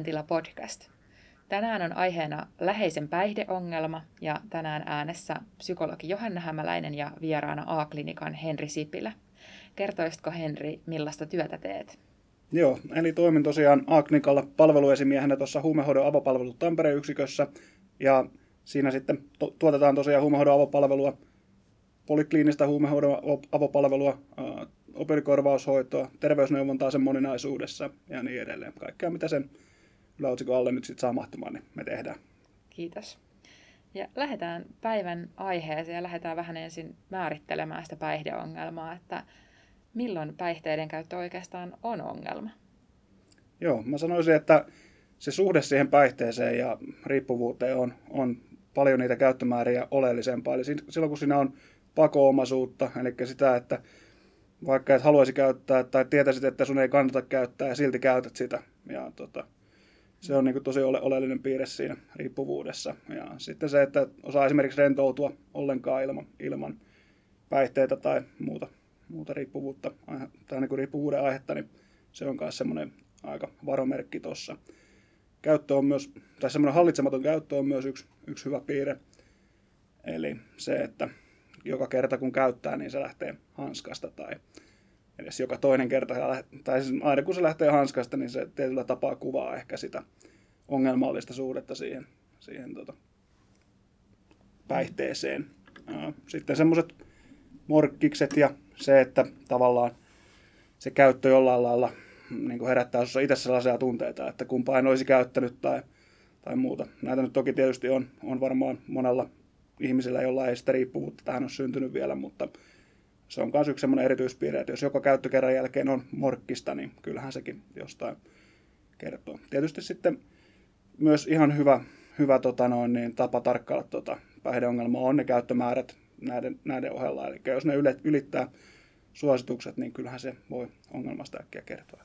Mielentila podcast. Tänään on aiheena läheisen päihdeongelma ja tänään äänessä psykologi Johanna Hämäläinen ja vieraana A-klinikan Henri Sipilä. Kertoisitko Henri, millaista työtä teet? Joo, eli toimin tosiaan A-klinikalla palveluesimiehenä tuossa huumehoidon avopalvelut Tampereen yksikössä ja siinä sitten to- tuotetaan tosiaan huumehoidon avopalvelua, polikliinistä huumehoidon avopalvelua, operikorvaushoitoa, terveysneuvontaa sen moninaisuudessa ja niin edelleen. Kaikkea, mitä sen yläotsikon alle nyt sitten saa mahtumaan, niin me tehdään. Kiitos. Ja lähdetään päivän aiheeseen ja lähdetään vähän ensin määrittelemään sitä päihdeongelmaa, että milloin päihteiden käyttö oikeastaan on ongelma? Joo, mä sanoisin, että se suhde siihen päihteeseen ja riippuvuuteen on, on paljon niitä käyttömääriä oleellisempaa. Eli silloin kun siinä on pakoomaisuutta, eli sitä, että vaikka et haluaisi käyttää tai tietäisit, että sun ei kannata käyttää ja silti käytät sitä. Ja tota, se on niin tosi ole, oleellinen piirre siinä riippuvuudessa. Ja sitten se, että osaa esimerkiksi rentoutua ollenkaan ilman, ilman päihteitä tai muuta, muuta riippuvuutta tai niin riippuvuuden aihetta, niin se on myös semmoinen aika varomerkki tuossa. Käyttö on myös, tai semmoinen hallitsematon käyttö on myös yksi, yksi hyvä piirre. Eli se, että joka kerta kun käyttää, niin se lähtee hanskasta tai edes joka toinen kerta, tai siis aina kun se lähtee hanskasta, niin se tietyllä tapaa kuvaa ehkä sitä ongelmallista suhdetta siihen, siihen tota, päihteeseen. Sitten semmoiset morkkikset ja se, että tavallaan se käyttö jollain lailla niin kuin herättää sinussa itse sellaisia tunteita, että kumpa en olisi käyttänyt tai, tai muuta. Näitä nyt toki tietysti on, on varmaan monella ihmisillä, jolla ei sitä riippuvuutta tähän ole syntynyt vielä, mutta se on myös yksi sellainen erityispiirre, että jos joka käyttökerran jälkeen on morkkista, niin kyllähän sekin jostain kertoo. Tietysti sitten myös ihan hyvä, hyvä tota noin, niin tapa tarkkailla tota päihdeongelmaa on ne käyttömäärät näiden, näiden ohella. Eli jos ne ylittää suositukset, niin kyllähän se voi ongelmasta äkkiä kertoa.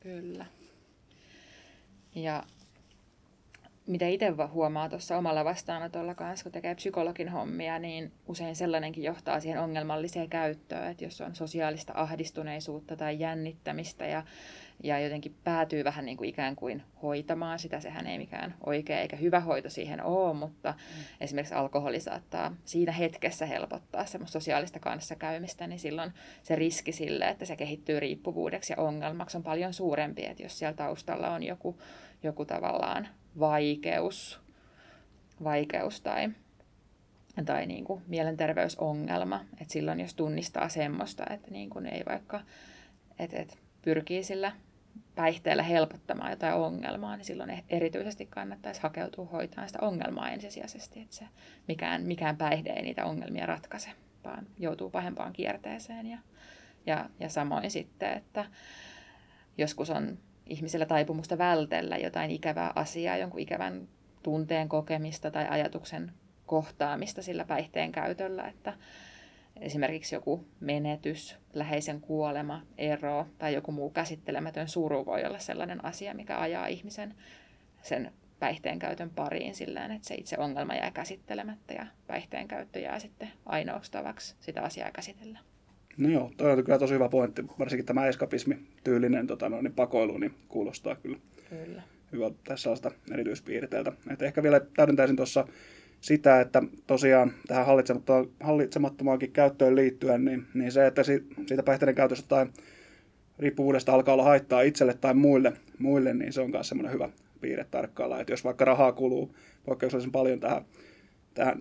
Kyllä. Ja mitä itse huomaa tuossa omalla vastaanotolla kanssa, kun tekee psykologin hommia, niin usein sellainenkin johtaa siihen ongelmalliseen käyttöön, että jos on sosiaalista ahdistuneisuutta tai jännittämistä ja, ja jotenkin päätyy vähän niin kuin ikään kuin hoitamaan sitä, sehän ei mikään oikea eikä hyvä hoito siihen ole, mutta mm. esimerkiksi alkoholi saattaa siinä hetkessä helpottaa semmoista sosiaalista kanssakäymistä, niin silloin se riski sille, että se kehittyy riippuvuudeksi ja ongelmaksi on paljon suurempi, että jos siellä taustalla on joku, joku tavallaan vaikeus, vaikeus tai, tai niin kuin mielenterveysongelma. Et silloin jos tunnistaa semmoista, että niin kuin ei vaikka et, et pyrkii sillä päihteellä helpottamaan jotain ongelmaa, niin silloin erityisesti kannattaisi hakeutua hoitaa sitä ongelmaa ensisijaisesti, että se mikään, mikään päihde ei niitä ongelmia ratkaise, vaan joutuu pahempaan kierteeseen. Ja, ja, ja samoin sitten, että joskus on ihmisellä taipumusta vältellä jotain ikävää asiaa, jonkun ikävän tunteen kokemista tai ajatuksen kohtaamista sillä päihteen käytöllä, että esimerkiksi joku menetys, läheisen kuolema, ero tai joku muu käsittelemätön suru voi olla sellainen asia, mikä ajaa ihmisen sen päihteen käytön pariin sillä että se itse ongelma jää käsittelemättä ja päihteen käyttö jää sitten ainoaksi tavaksi sitä asiaa käsitellä. No joo, toi on kyllä tosi hyvä pointti. Varsinkin tämä eskapismi-tyylinen tota, no, niin pakoilu niin kuulostaa kyllä, kyllä. hyvä tässä sellaista erityispiirteiltä. Et ehkä vielä täydentäisin tuossa sitä, että tosiaan tähän hallitsemattomaankin käyttöön liittyen, niin, niin se, että siitä päihteiden käytöstä tai riippuvuudesta alkaa olla haittaa itselle tai muille, muille niin se on myös semmoinen hyvä piirre tarkkailla. Että jos vaikka rahaa kuluu poikkeuksellisen paljon tähän, tähän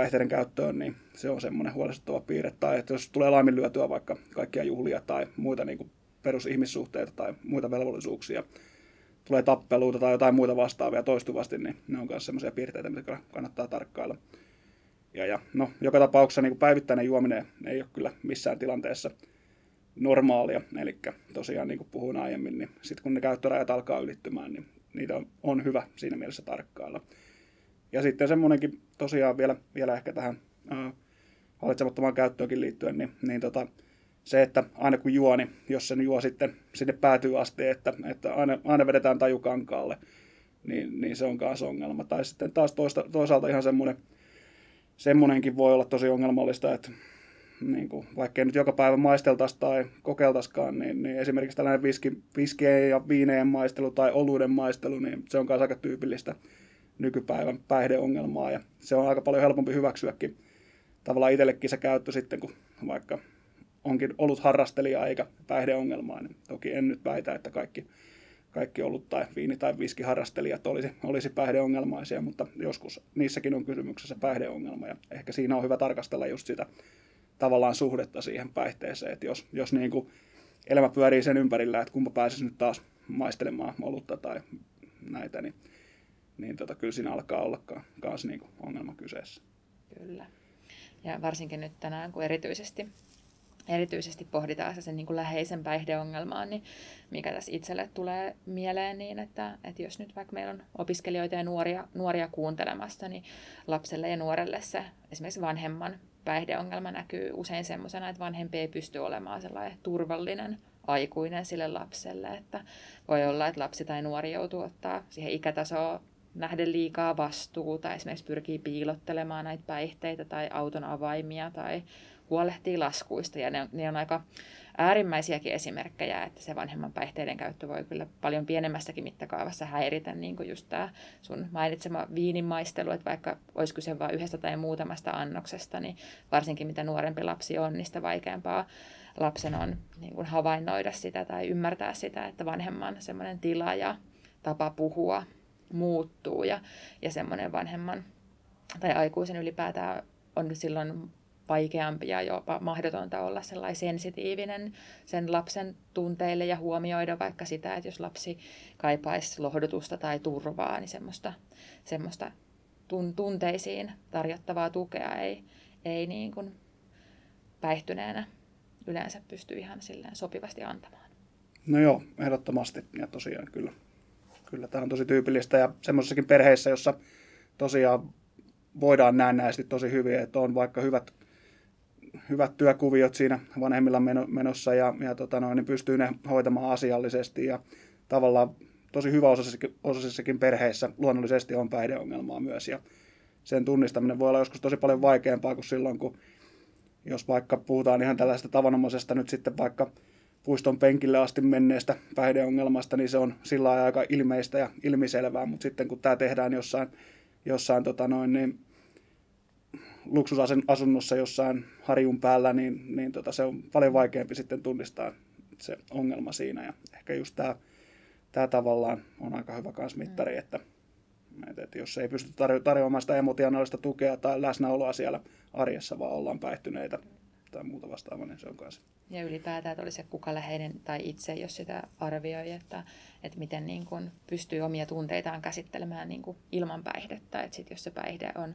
päihteiden käyttöön, niin se on semmoinen huolestuttava piirre. Tai että jos tulee laiminlyötyä vaikka kaikkia juhlia tai muita niin perusihmissuhteita tai muita velvollisuuksia, tulee tappeluita tai jotain muita vastaavia toistuvasti, niin ne on myös semmoisia piirteitä, mitä kannattaa tarkkailla. Ja, ja no, joka tapauksessa niin päivittäinen juominen ei ole kyllä missään tilanteessa normaalia. Eli tosiaan niin kuin puhuin aiemmin, niin sitten kun ne käyttörajat alkaa ylittymään, niin niitä on, on hyvä siinä mielessä tarkkailla. Ja sitten semmoinenkin tosiaan vielä, vielä ehkä tähän äh, hallitsemattomaan käyttöönkin liittyen, niin, niin tota, se, että aina kun juo, niin jos sen juo sitten sinne päätyy asti, että, että aina, aina vedetään tajukankaalle, niin, niin se on myös ongelma. Tai sitten taas toista, toisaalta ihan semmoinen, semmoinenkin voi olla tosi ongelmallista, että niin kuin, vaikkei nyt joka päivä maisteltaisi tai kokeiltaisikaan, niin, niin esimerkiksi tällainen viski, viskien ja viineen maistelu tai oluiden maistelu, niin se on myös aika tyypillistä nykypäivän päihdeongelmaa ja se on aika paljon helpompi hyväksyäkin. Tavallaan itsellekin se käyttö sitten, kun vaikka onkin ollut harrastelija eikä päihdeongelmaa, niin toki en nyt väitä, että kaikki, kaikki ollut tai viini- tai viskiharrastelijat olisi, olisi päihdeongelmaisia, mutta joskus niissäkin on kysymyksessä päihdeongelma ja ehkä siinä on hyvä tarkastella just sitä tavallaan suhdetta siihen päihteeseen, että jos, jos niin kuin elämä pyörii sen ympärillä, että kumpa pääsisi nyt taas maistelemaan olutta tai näitä, niin, niin tota, kyllä siinä alkaa olla myös niin ongelma kyseessä. Kyllä. Ja varsinkin nyt tänään, kun erityisesti, erityisesti pohditaan sen niin kuin läheisen päihdeongelmaan, niin mikä tässä itselle tulee mieleen, niin että, että jos nyt vaikka meillä on opiskelijoita ja nuoria, nuoria kuuntelemassa, niin lapselle ja nuorelle se esimerkiksi vanhemman päihdeongelma näkyy usein semmoisena, että vanhempi ei pysty olemaan sellainen turvallinen aikuinen sille lapselle, että voi olla, että lapsi tai nuori joutuu ottaa siihen ikätasoon nähden liikaa vastuuta, esimerkiksi pyrkii piilottelemaan näitä päihteitä tai auton avaimia tai huolehtii laskuista. Ja ne on, ne on aika äärimmäisiäkin esimerkkejä, että se vanhemman päihteiden käyttö voi kyllä paljon pienemmässäkin mittakaavassa häiritä, niin kuin just tämä sun mainitsema viinimaistelu, että vaikka olisi kyse vain yhdestä tai muutamasta annoksesta, niin varsinkin mitä nuorempi lapsi on, niin sitä vaikeampaa lapsen on niin kuin havainnoida sitä tai ymmärtää sitä, että vanhemman semmoinen tila ja tapa puhua muuttuu ja, ja semmoinen vanhemman tai aikuisen ylipäätään on silloin vaikeampi ja jopa mahdotonta olla sellainen sensitiivinen sen lapsen tunteille ja huomioida vaikka sitä, että jos lapsi kaipaisi lohdutusta tai turvaa, niin semmoista, semmoista tunteisiin tarjottavaa tukea ei, ei niin kuin päihtyneenä yleensä pysty ihan silleen sopivasti antamaan. No joo, ehdottomasti. Ja tosiaan kyllä kyllä tämä on tosi tyypillistä ja semmoisessakin perheissä, jossa tosiaan voidaan näennäisesti tosi hyvin, että on vaikka hyvät, hyvät työkuviot siinä vanhemmilla menossa ja, ja tota noin, niin pystyy ne hoitamaan asiallisesti ja tavallaan tosi hyvä osaisissakin perheissä luonnollisesti on päihdeongelmaa myös ja sen tunnistaminen voi olla joskus tosi paljon vaikeampaa kuin silloin, kun jos vaikka puhutaan ihan tällaista tavanomaisesta nyt sitten vaikka puiston penkille asti menneestä päihdeongelmasta, niin se on sillä aika ilmeistä ja ilmiselvää, mutta sitten kun tämä tehdään jossain, jossain tota noin, niin luksusasunnossa jossain harjun päällä, niin, niin tota, se on paljon vaikeampi sitten tunnistaa se ongelma siinä. Ja ehkä just tämä, tämä tavallaan on aika hyvä kans mittari, että, että jos ei pysty tarjoamaan sitä emotionaalista tukea tai läsnäoloa siellä arjessa, vaan ollaan päihtyneitä, tai muuta vastaavaa, niin se on kanssa. Ja ylipäätään, että oli se kuka läheinen tai itse, jos sitä arvioi, että, että miten niin kuin pystyy omia tunteitaan käsittelemään niin kuin ilman päihdettä. Että sit jos se päihde on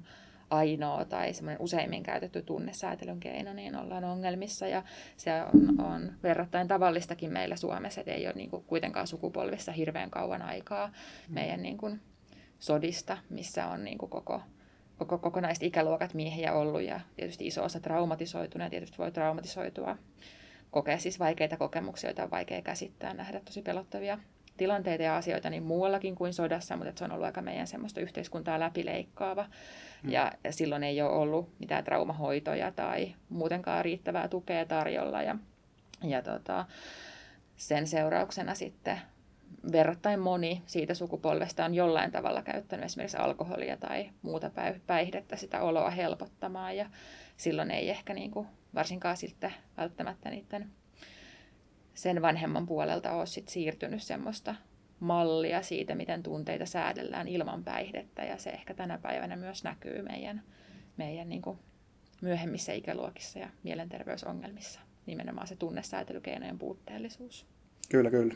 ainoa tai semmoinen useimmin käytetty tunnesäätelyn keino, niin ollaan ongelmissa. Ja se on, on verrattain tavallistakin meillä Suomessa, että ei ole niin kuin kuitenkaan sukupolvissa hirveän kauan aikaa meidän niin kuin sodista, missä on niin kuin koko koko, kokonaiset ikäluokat miehiä ollut ja tietysti iso osa traumatisoituneet, tietysti voi traumatisoitua, kokea siis vaikeita kokemuksia, joita on vaikea käsittää, nähdä tosi pelottavia tilanteita ja asioita niin muuallakin kuin sodassa, mutta se on ollut aika meidän semmoista yhteiskuntaa läpileikkaava. Ja, ja silloin ei ole ollut mitään traumahoitoja tai muutenkaan riittävää tukea tarjolla. Ja, ja tota, sen seurauksena sitten verrattain moni siitä sukupolvesta on jollain tavalla käyttänyt esimerkiksi alkoholia tai muuta päihdettä sitä oloa helpottamaan ja silloin ei ehkä niin kuin, varsinkaan sitten välttämättä niiden sen vanhemman puolelta ole sit siirtynyt semmoista mallia siitä, miten tunteita säädellään ilman päihdettä ja se ehkä tänä päivänä myös näkyy meidän, meidän niin kuin myöhemmissä ikäluokissa ja mielenterveysongelmissa, nimenomaan se tunnesäätelykeinojen puutteellisuus. Kyllä, kyllä.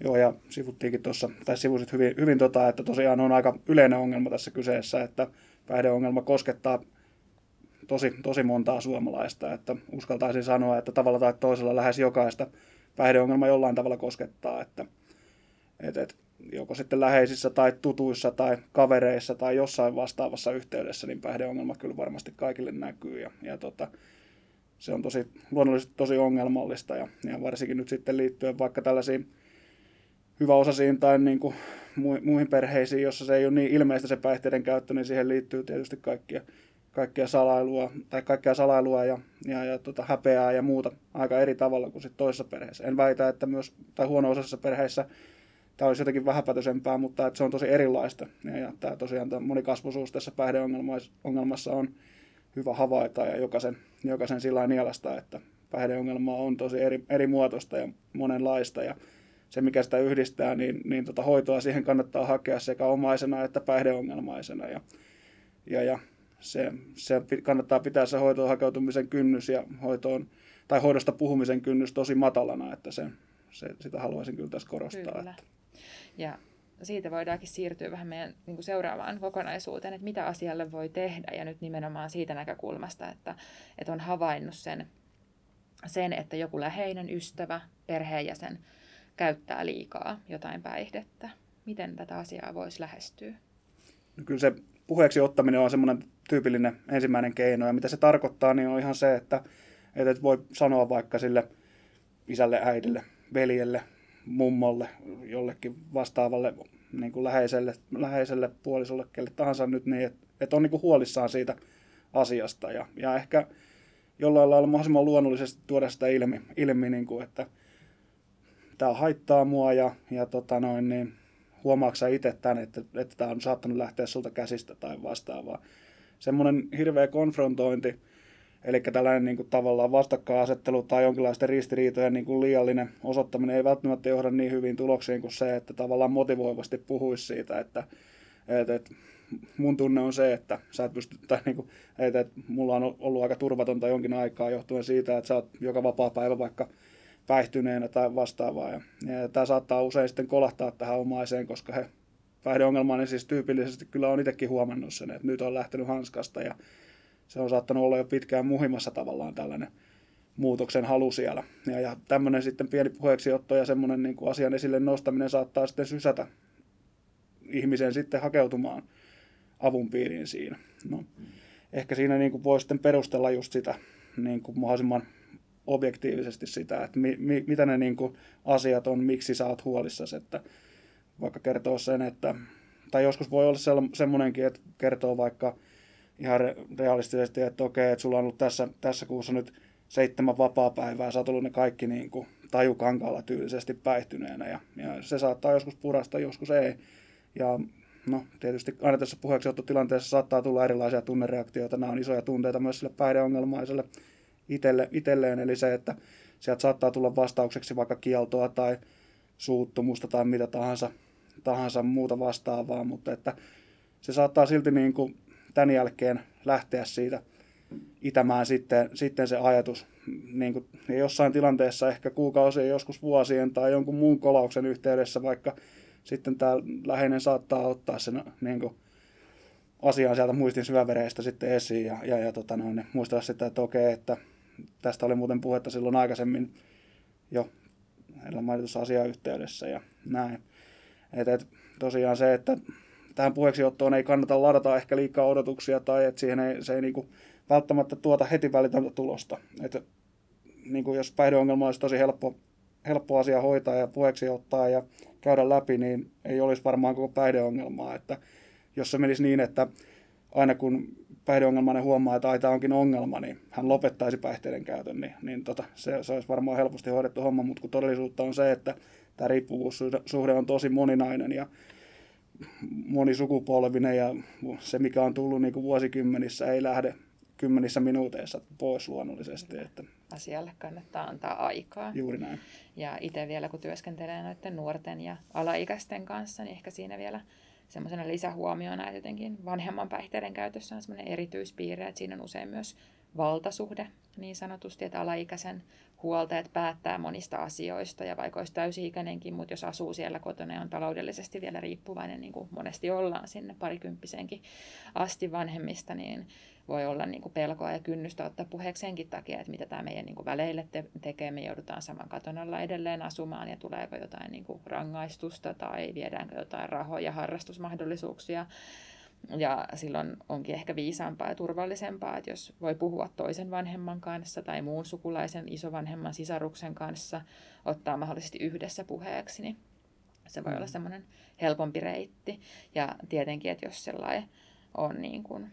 Joo, ja sivuttiinkin tuossa, tai sivusit hyvin, hyvin tota, että tosiaan on aika yleinen ongelma tässä kyseessä, että päihdeongelma koskettaa tosi, tosi montaa suomalaista, että uskaltaisin sanoa, että tavalla tai toisella lähes jokaista päihdeongelma jollain tavalla koskettaa, että et, et, joko sitten läheisissä tai tutuissa tai kavereissa tai jossain vastaavassa yhteydessä, niin päihdeongelma kyllä varmasti kaikille näkyy ja, ja tota, se on tosi, luonnollisesti tosi ongelmallista ja, ja varsinkin nyt sitten liittyen vaikka tällaisiin hyväosaisiin tai niin kuin muihin perheisiin, jossa se ei ole niin ilmeistä se päihteiden käyttö, niin siihen liittyy tietysti kaikkia, kaikkea salailua, tai kaikkea salailua ja, ja, ja tota, häpeää ja muuta aika eri tavalla kuin sit toisessa perheessä. En väitä, että myös, tai huono-osaisessa perheessä tämä olisi jotenkin vähäpätöisempää, mutta että se on tosi erilaista. Ja, ja tämä tosiaan tämä monikasvuisuus tässä päihdeongelmassa on hyvä havaita ja jokaisen, jokaisen sillä nielasta, että päihdeongelma on tosi eri, eri muotoista ja monenlaista. Ja se, mikä sitä yhdistää, niin, niin tota hoitoa siihen kannattaa hakea sekä omaisena että päihdeongelmaisena. Ja, ja, ja se, se kannattaa pitää se hoitoon hakeutumisen kynnys ja hoitoon, tai hoidosta puhumisen kynnys tosi matalana, että se, se, sitä haluaisin kyllä tässä korostaa. Kyllä. Että. Ja siitä voidaankin siirtyä vähän meidän niin kuin seuraavaan kokonaisuuteen, että mitä asialle voi tehdä, ja nyt nimenomaan siitä näkökulmasta, että, että on havainnut sen, sen, että joku läheinen ystävä, perheenjäsen käyttää liikaa jotain päihdettä. Miten tätä asiaa voisi lähestyä? No kyllä se puheeksi ottaminen on semmoinen tyypillinen ensimmäinen keino, ja mitä se tarkoittaa, niin on ihan se, että, että voi sanoa vaikka sille isälle, äidille, veljelle, mummolle, jollekin vastaavalle niin kuin läheiselle, läheiselle puolisolle, kelle tahansa nyt niin, että, että on niin kuin huolissaan siitä asiasta ja, ja ehkä jollain lailla mahdollisimman luonnollisesti tuoda sitä ilmi, ilmi niin kuin, että tämä haittaa mua ja, ja tota noin, niin, huomaatko itse tämän, että, että tämä on saattanut lähteä sulta käsistä tai vastaavaa. Semmoinen hirveä konfrontointi, Eli tällainen niin kuin, tavallaan vastakkainasettelu tai jonkinlaisten ristiriitojen niin kuin liiallinen osoittaminen ei välttämättä johda niin hyvin tuloksiin kuin se, että tavallaan motivoivasti puhuisi siitä, että, että, että mun tunne on se, että sä et pysty, tai niin kuin, että, että mulla on ollut aika turvatonta jonkin aikaa johtuen siitä, että sä oot joka vapaa päivä vaikka päihtyneenä tai vastaavaa. Ja, ja tämä saattaa usein sitten kolahtaa tähän omaiseen, koska he päihdeongelmainen siis tyypillisesti kyllä on itsekin huomannut sen, että nyt on lähtenyt hanskasta ja se on saattanut olla jo pitkään muhimassa tavallaan tällainen muutoksen halu siellä. Ja, ja tämmöinen sitten pieni puheeksiotto ja semmoinen niin kuin asian esille nostaminen saattaa sitten sysätä ihmisen sitten hakeutumaan avun piiriin siinä. No, ehkä siinä niin kuin voi sitten perustella just sitä niin kuin mahdollisimman objektiivisesti sitä, että mi, mi, mitä ne niin kuin asiat on, miksi sä oot huolissasi, että vaikka kertoo sen, että, tai joskus voi olla semmoinenkin, että kertoo vaikka ihan realistisesti, että okei, että sulla on ollut tässä, tässä kuussa nyt seitsemän vapaa-päivää, sä oot ollut ne kaikki niin kuin tajukankaalla tyylisesti päihtyneenä ja, ja se saattaa joskus purasta, joskus ei. Ja no tietysti aina tässä puheeksiottotilanteessa saattaa tulla erilaisia tunnereaktioita, nämä on isoja tunteita myös sille päihdeongelmaiselle itelle, itselleen, eli se, että sieltä saattaa tulla vastaukseksi vaikka kieltoa tai suuttumusta tai mitä tahansa, tahansa muuta vastaavaa, mutta että se saattaa silti niin kuin tämän jälkeen lähteä siitä itämään sitten, sitten se ajatus. Niin kuin, jossain tilanteessa ehkä kuukausien, joskus vuosien tai jonkun muun kolauksen yhteydessä, vaikka sitten tämä läheinen saattaa ottaa sen niin kuin, asian sieltä muistin syvävereistä sitten esiin ja, ja, ja tota noin, muistella sitä, että okei, että tästä oli muuten puhetta silloin aikaisemmin jo edellä mainitussa asiayhteydessä ja näin. Et, et, tosiaan se, että tähän puheeksiottoon ei kannata ladata ehkä liikaa odotuksia tai että siihen ei, se ei niin kuin välttämättä tuota heti välitöntä tulosta. Että niin kuin jos päihdeongelma olisi tosi helppo, helppo asia hoitaa ja puheeksi ottaa ja käydä läpi, niin ei olisi varmaan koko päihdeongelmaa. Että jos se menisi niin, että aina kun päihdeongelmainen huomaa, että tämä onkin ongelma, niin hän lopettaisi päihteiden käytön, niin, niin tota, se, se olisi varmaan helposti hoidettu homma, mutta kun todellisuutta on se, että tämä riippuvuussuhde on tosi moninainen ja monisukupolvinen ja se, mikä on tullut niin kuin vuosikymmenissä, ei lähde kymmenissä minuuteissa pois luonnollisesti. Että Asialle kannattaa antaa aikaa. Juuri näin. Ja itse vielä, kun työskentelee noiden nuorten ja alaikäisten kanssa, niin ehkä siinä vielä semmoisena lisähuomiona, että jotenkin vanhemman päihteiden käytössä on semmoinen erityispiirre, että siinä on usein myös valtasuhde niin sanotusti, että alaikäisen huoltajat päättää monista asioista ja vaikka olisi täysi-ikäinenkin, mutta jos asuu siellä kotona ja on taloudellisesti vielä riippuvainen, niin kuin monesti ollaan sinne parikymppisenkin asti vanhemmista, niin voi olla niin kuin pelkoa ja kynnystä ottaa puheeksi senkin takia, että mitä tämä meidän niin kuin väleille te- tekee. Me joudutaan saman katon alla edelleen asumaan ja tuleeko jotain niin kuin rangaistusta tai viedäänkö jotain rahoja, harrastusmahdollisuuksia ja silloin onkin ehkä viisaampaa ja turvallisempaa, että jos voi puhua toisen vanhemman kanssa tai muun sukulaisen, isovanhemman, sisaruksen kanssa, ottaa mahdollisesti yhdessä puheeksi, niin se voi mm. olla semmoinen helpompi reitti. Ja tietenkin, että jos sellainen on niin kuin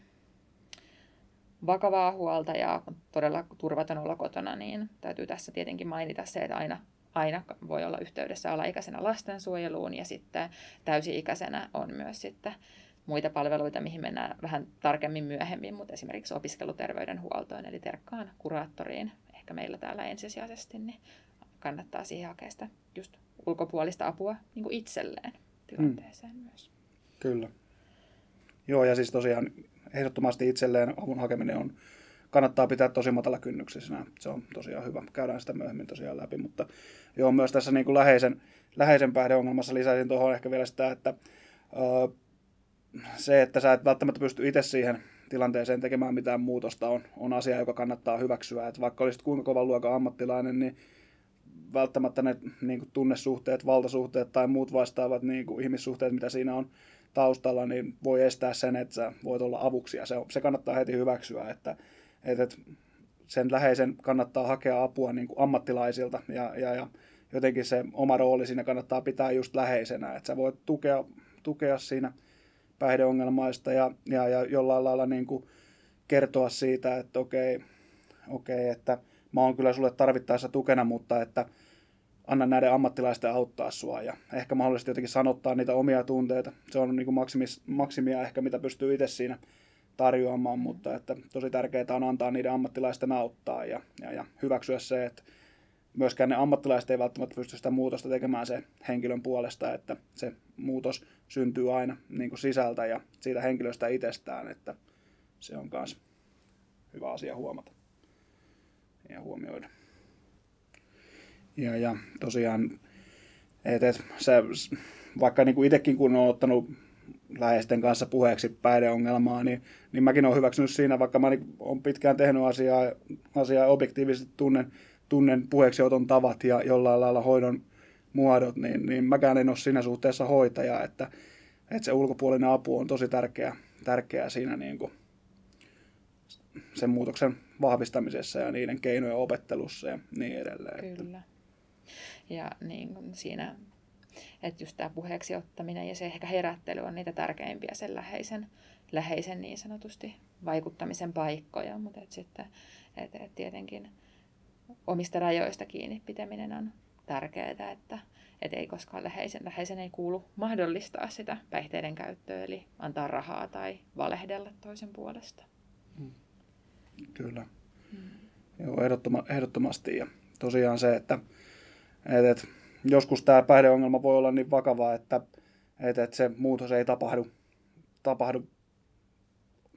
vakavaa huolta ja todella turvaton olla kotona, niin täytyy tässä tietenkin mainita se, että aina, aina voi olla yhteydessä alaikäisenä lastensuojeluun ja sitten täysi-ikäisenä on myös sitten muita palveluita, mihin mennään vähän tarkemmin myöhemmin, mutta esimerkiksi opiskeluterveydenhuoltoon, eli terkkaan kuraattoriin, ehkä meillä täällä ensisijaisesti, niin kannattaa siihen hakea sitä just ulkopuolista apua niin kuin itselleen tilanteeseen mm. myös. Kyllä. Joo, ja siis tosiaan ehdottomasti itselleen avun hakeminen on, kannattaa pitää tosi matala kynnyksisenä. Se on tosiaan hyvä. Käydään sitä myöhemmin tosiaan läpi, mutta joo, myös tässä niin kuin läheisen, läheisen päihdeongelmassa lisäisin tuohon ehkä vielä sitä, että öö, se, että sä et välttämättä pysty itse siihen tilanteeseen tekemään mitään muutosta, on, on asia, joka kannattaa hyväksyä. Että vaikka olisit kuinka kovan luokan ammattilainen, niin välttämättä ne niin kuin tunnesuhteet, valtasuhteet tai muut vastaavat niin kuin ihmissuhteet, mitä siinä on taustalla, niin voi estää sen, että sä voit olla avuksi. Ja se, se kannattaa heti hyväksyä, että, että sen läheisen kannattaa hakea apua niin kuin ammattilaisilta ja, ja, ja jotenkin se oma rooli siinä kannattaa pitää just läheisenä, että sä voit tukea, tukea siinä päihdeongelmaista ja, ja, ja jollain lailla niin kuin kertoa siitä, että okei, okei, että mä oon kyllä sulle tarvittaessa tukena, mutta että anna näiden ammattilaisten auttaa sua ja ehkä mahdollisesti jotenkin sanottaa niitä omia tunteita. Se on niin kuin maksimis, maksimia ehkä, mitä pystyy itse siinä tarjoamaan, mutta että tosi tärkeää on antaa niiden ammattilaisten auttaa ja, ja, ja hyväksyä se, että myöskään ne ammattilaiset ei välttämättä pysty sitä muutosta tekemään se henkilön puolesta, että se muutos syntyy aina niin kuin sisältä ja siitä henkilöstä itsestään, että se on myös hyvä asia huomata ja huomioida. Ja, ja tosiaan, et, et, se, vaikka niin kuin itsekin kun olen ottanut läheisten kanssa puheeksi päihdeongelmaa, niin, niin mäkin olen hyväksynyt siinä, vaikka mä niin olen pitkään tehnyt asiaa, asiaa objektiivisesti tunnen, tunnen puheeksioton tavat ja jollain lailla hoidon muodot, niin, niin mäkään en ole siinä suhteessa hoitaja, että, että se ulkopuolinen apu on tosi tärkeä, tärkeää siinä niin kuin sen muutoksen vahvistamisessa ja niiden keinojen opettelussa ja niin edelleen. Kyllä. Ja niin kuin siinä, että just tämä puheeksi ottaminen ja se ehkä herättely on niitä tärkeimpiä sen läheisen, läheisen niin sanotusti vaikuttamisen paikkoja, mutta et sitten et, et tietenkin omista rajoista kiinni pitäminen on tärkeää, että et ei koskaan läheisen, läheisen ei kuulu mahdollistaa sitä päihteiden käyttöä, eli antaa rahaa tai valehdella toisen puolesta. Mm. Kyllä. Mm. Joo, ehdottoma, ehdottomasti. Ja tosiaan se, että et, et, joskus tämä päihdeongelma voi olla niin vakava, että et, et se muutos ei tapahdu, tapahdu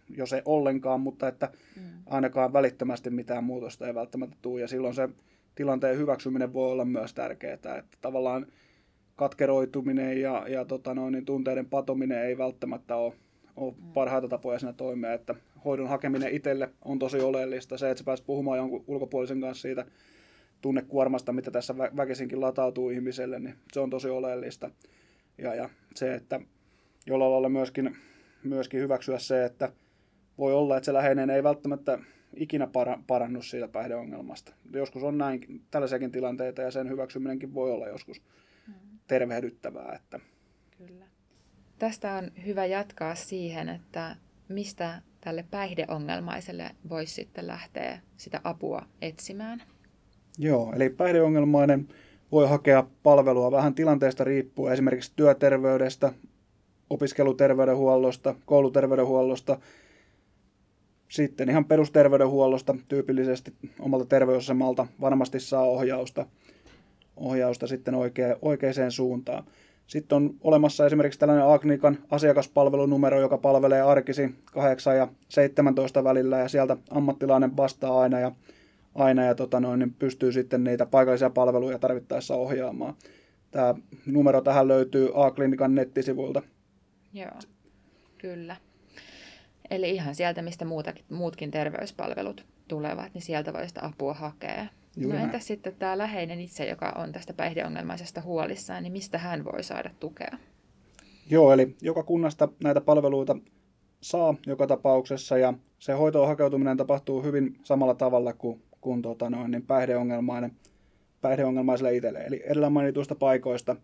jos ei ollenkaan, mutta että mm. ainakaan välittömästi mitään muutosta ei välttämättä tule. Ja silloin se tilanteen hyväksyminen voi olla myös tärkeää, että tavallaan katkeroituminen ja, ja tota noin, niin tunteiden patominen ei välttämättä ole, ole mm. parhaita tapoja siinä toimia, että hoidon hakeminen itselle on tosi oleellista. Se, että sä pääset puhumaan jonkun ulkopuolisen kanssa siitä tunnekuormasta, mitä tässä vä- väkisinkin latautuu ihmiselle, niin se on tosi oleellista. Ja, ja se, että jollain lailla myöskin, myöskin hyväksyä se, että voi olla, että se läheinen ei välttämättä ikinä para, parannu siitä päihdeongelmasta. Joskus on näin, tällaisiakin tilanteita ja sen hyväksyminenkin voi olla joskus mm. tervehdyttävää. Että. Kyllä. Tästä on hyvä jatkaa siihen, että mistä tälle päihdeongelmaiselle voisi sitten lähteä sitä apua etsimään. Joo, eli päihdeongelmainen voi hakea palvelua vähän tilanteesta riippuen, esimerkiksi työterveydestä, opiskeluterveydenhuollosta, kouluterveydenhuollosta, sitten ihan perusterveydenhuollosta tyypillisesti omalta terveysasemalta varmasti saa ohjausta, ohjausta sitten oikea, oikeaan suuntaan. Sitten on olemassa esimerkiksi tällainen Agnikan asiakaspalvelunumero, joka palvelee arkisi 8 ja 17 välillä ja sieltä ammattilainen vastaa aina ja, aina ja tota noin, niin pystyy sitten niitä paikallisia palveluja tarvittaessa ohjaamaan. Tämä numero tähän löytyy A-klinikan nettisivuilta. Joo, kyllä. Eli ihan sieltä, mistä muutakin, muutkin terveyspalvelut tulevat, niin sieltä voi sitä apua hakea. Juuri no entäs sitten tämä läheinen itse, joka on tästä päihdeongelmaisesta huolissaan, niin mistä hän voi saada tukea? Joo, eli joka kunnasta näitä palveluita saa joka tapauksessa ja se hoitoon hakeutuminen tapahtuu hyvin samalla tavalla kuin, kuin tota noin, niin päihdeongelmainen, päihdeongelmaiselle itselle. Eli edellä mainituista paikoista,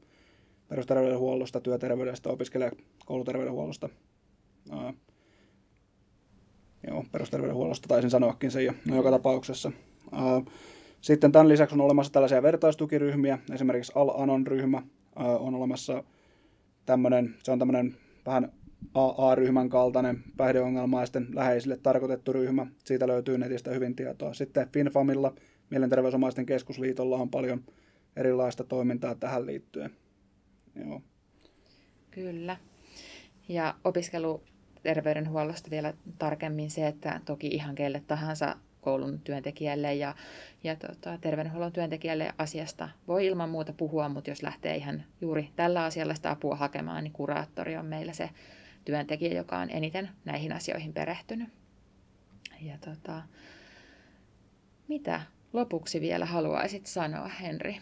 perusterveydenhuollosta, työterveydestä, opiskelija- kouluterveydenhuollosta, Joo, perusterveydenhuollosta taisin sanoakin se jo no, joka tapauksessa. Sitten tämän lisäksi on olemassa tällaisia vertaistukiryhmiä, esimerkiksi Al-Anon ryhmä on olemassa tämmöinen, se on tämmöinen vähän AA-ryhmän kaltainen päihdeongelmaisten läheisille tarkoitettu ryhmä. Siitä löytyy netistä hyvin tietoa. Sitten FinFamilla, Mielenterveysomaisten keskusliitolla on paljon erilaista toimintaa tähän liittyen. Joo. Kyllä. Ja opiskeluterveydenhuollosta vielä tarkemmin se, että toki ihan kelle tahansa koulun työntekijälle ja, ja tota, terveydenhuollon työntekijälle asiasta voi ilman muuta puhua, mutta jos lähtee ihan juuri tällä asialla sitä apua hakemaan, niin kuraattori on meillä se työntekijä, joka on eniten näihin asioihin perehtynyt. Ja tota, mitä lopuksi vielä haluaisit sanoa, Henri?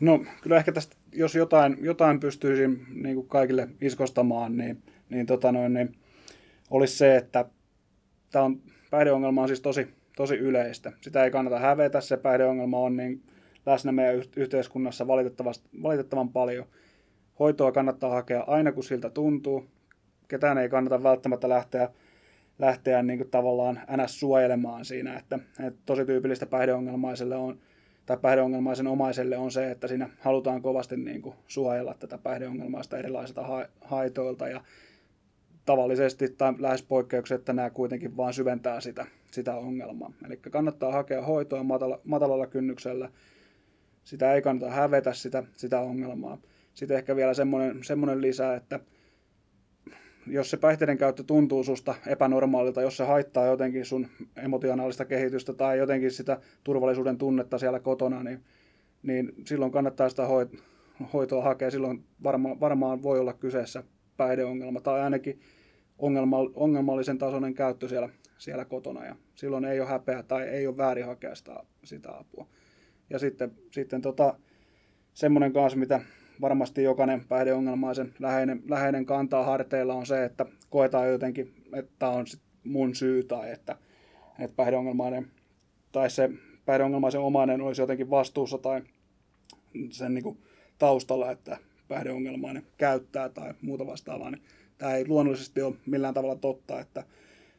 No kyllä ehkä tästä, jos jotain, jotain pystyisin niin kuin kaikille iskostamaan, niin, niin, tota noin, niin olisi se, että tämä on, päihdeongelma on siis tosi, tosi yleistä. Sitä ei kannata hävetä, se päihdeongelma on niin läsnä meidän yhteiskunnassa valitettavan paljon. Hoitoa kannattaa hakea aina, kun siltä tuntuu. Ketään ei kannata välttämättä lähteä, lähteä niin kuin tavallaan ns. suojelemaan siinä, että, että tosi tyypillistä päihdeongelmaiselle on, tai päihdeongelmaisen omaiselle on se, että siinä halutaan kovasti niin kuin suojella tätä päihdeongelmaista erilaisilta ha- haitoilta ja tavallisesti tai lähes poikkeuksetta nämä kuitenkin vain syventää sitä, sitä ongelmaa. Eli kannattaa hakea hoitoa matala, matalalla kynnyksellä. Sitä ei kannata hävetä sitä, sitä ongelmaa. Sitten ehkä vielä semmoinen, semmoinen lisä, että jos se päihteiden käyttö tuntuu susta epänormaalilta, jos se haittaa jotenkin sun emotionaalista kehitystä tai jotenkin sitä turvallisuuden tunnetta siellä kotona, niin, niin silloin kannattaa sitä hoitoa hakea. Silloin varma, varmaan voi olla kyseessä päihdeongelma tai ainakin ongelma, ongelmallisen tasoinen käyttö siellä, siellä kotona. Ja silloin ei ole häpeä tai ei ole väärin hakea sitä, sitä apua. Ja sitten, sitten tota, semmoinen kanssa, mitä varmasti jokainen päihdeongelmaisen läheinen, läheinen kantaa harteilla on se, että koetaan jotenkin, että on sit mun syy tai että, että päihdeongelmainen tai se päihdeongelmaisen omainen olisi jotenkin vastuussa tai sen niin kuin taustalla, että päihdeongelmainen käyttää tai muuta vastaavaa, niin tämä ei luonnollisesti ole millään tavalla totta, että,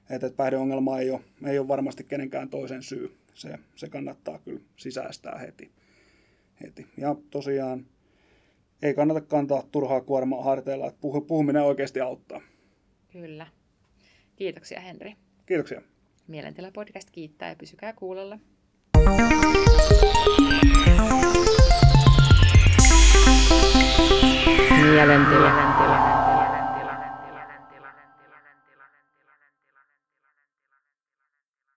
että päihdeongelma ei ole, ei ole varmasti kenenkään toisen syy. Se, se kannattaa kyllä sisäistää heti. heti. Ja tosiaan ei kannata kantaa turhaa kuormaa harteilla, että puhuminen oikeasti auttaa. Kyllä. Kiitoksia Henri. Kiitoksia. Mielentila podcast kiittää ja pysykää kuulolla. y adelante. Y adelante.